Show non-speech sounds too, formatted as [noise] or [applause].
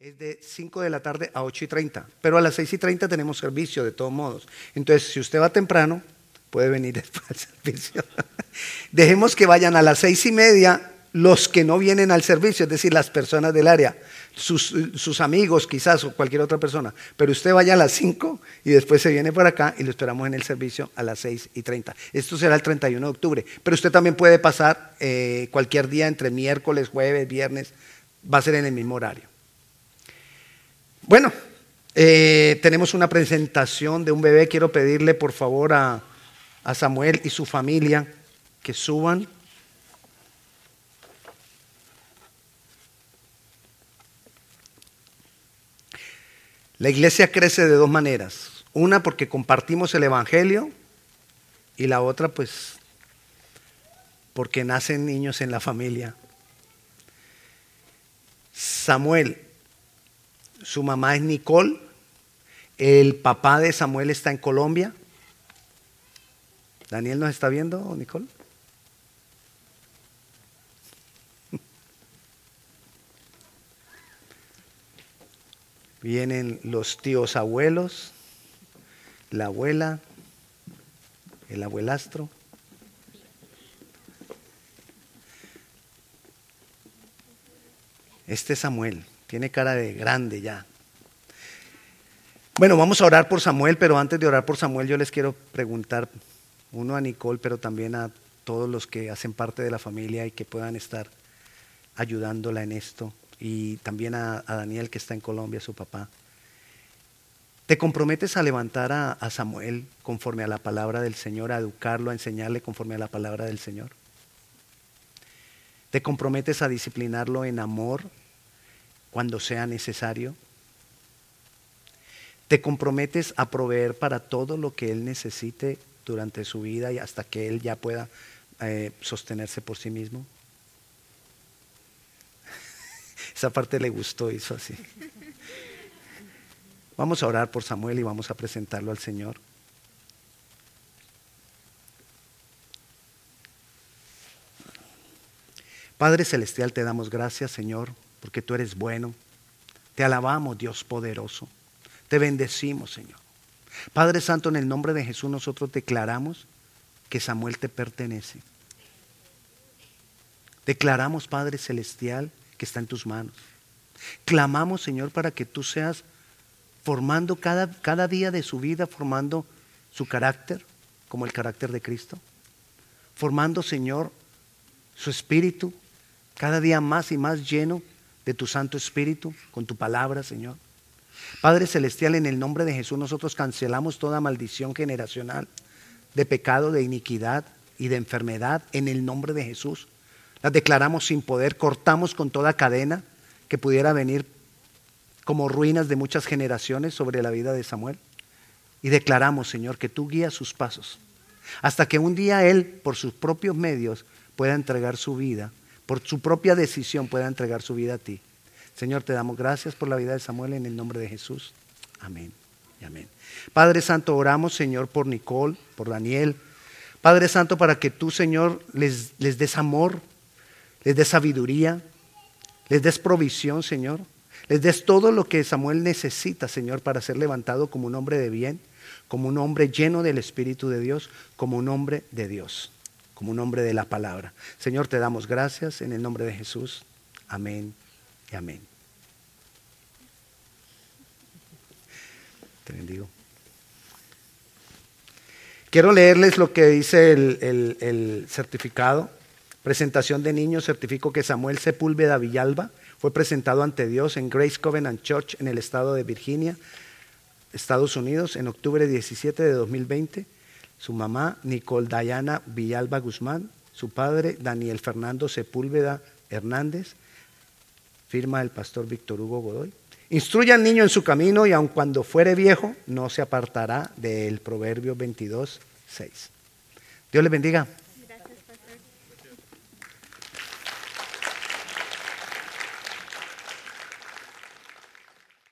es de 5 de la tarde a 8 y 30, pero a las 6 y 30 tenemos servicio de todos modos. Entonces, si usted va temprano, puede venir [laughs] después al servicio. Dejemos que vayan a las 6 y media los que no vienen al servicio, es decir, las personas del área, sus, amigos quizás o cualquier otra persona, pero usted vaya a las 5 y después se viene por acá y lo esperamos en el servicio a las 6 y 30. Esto será el 31 de octubre, pero usted también puede pasar eh, cualquier día entre miércoles, jueves, viernes, va a ser en el mismo horario. Bueno, eh, tenemos una presentación de un bebé. Quiero pedirle por favor a, a Samuel y su familia que suban. La iglesia crece de dos maneras. Una porque compartimos el Evangelio y la otra pues porque nacen niños en la familia. Samuel, su mamá es Nicole, el papá de Samuel está en Colombia. ¿Daniel nos está viendo, Nicole? [laughs] Vienen los tíos abuelos, la abuela, el abuelastro. Este es Samuel. Tiene cara de grande ya. Bueno, vamos a orar por Samuel, pero antes de orar por Samuel yo les quiero preguntar, uno a Nicole, pero también a todos los que hacen parte de la familia y que puedan estar ayudándola en esto, y también a, Daniel que está en Colombia, su papá. ¿Te comprometes a levantar a, a Samuel conforme a la palabra del Señor, a educarlo, a enseñarle conforme a la palabra del Señor? ¿Te comprometes a disciplinarlo en amor cuando sea necesario? ¿Te comprometes a proveer para todo lo que Él necesite durante su vida y hasta que Él ya pueda eh, sostenerse por sí mismo? [laughs] Esa parte le gustó, hizo así. Vamos a orar por Samuel y vamos a presentarlo al Señor. Padre Celestial, te damos gracias, Señor, porque tú eres bueno. Te alabamos, Dios poderoso. Te bendecimos, Señor. Padre Santo, en el nombre de Jesús nosotros declaramos que Samuel te pertenece. Declaramos, Padre Celestial, que está en tus manos. Clamamos, Señor, para que tú seas formando cada, cada día de su vida, formando su carácter, como el carácter de Cristo. Formando, Señor, su espíritu, cada día más y más lleno de tu Santo Espíritu, con tu palabra, Señor. Padre Celestial, en el nombre de Jesús nosotros cancelamos toda maldición generacional de pecado, de iniquidad y de enfermedad en el nombre de Jesús. Las declaramos sin poder, cortamos con toda cadena que pudiera venir como ruinas de muchas generaciones sobre la vida de Samuel. Y declaramos, Señor, que tú guías sus pasos hasta que un día Él, por sus propios medios, pueda entregar su vida por su propia decisión pueda entregar su vida a ti. Señor, te damos gracias por la vida de Samuel en el nombre de Jesús. Amén y amén. Padre Santo, oramos, Señor, por Nicole, por Daniel. Padre Santo, para que tú, Señor, les, les des amor, les des sabiduría, les des provisión, Señor. Les des todo lo que Samuel necesita, Señor, para ser levantado como un hombre de bien, como un hombre lleno del Espíritu de Dios, como un hombre de Dios como un hombre de la palabra. Señor, te damos gracias en el nombre de Jesús. Amén y amén. Te bendigo. Quiero leerles lo que dice el, el certificado. Presentación de niños, certifico que Samuel Sepúlveda Villalba fue presentado ante Dios en Grace Covenant Church en el estado de Virginia, Estados Unidos, en octubre 17 de 2020 su mamá Nicole Dayana Villalba Guzmán, su padre Daniel Fernando Sepúlveda Hernández, firma el pastor Víctor Hugo Godoy. Instruye al niño en su camino y aun cuando fuere viejo no se apartará del Proverbio 22, 6. Dios le bendiga.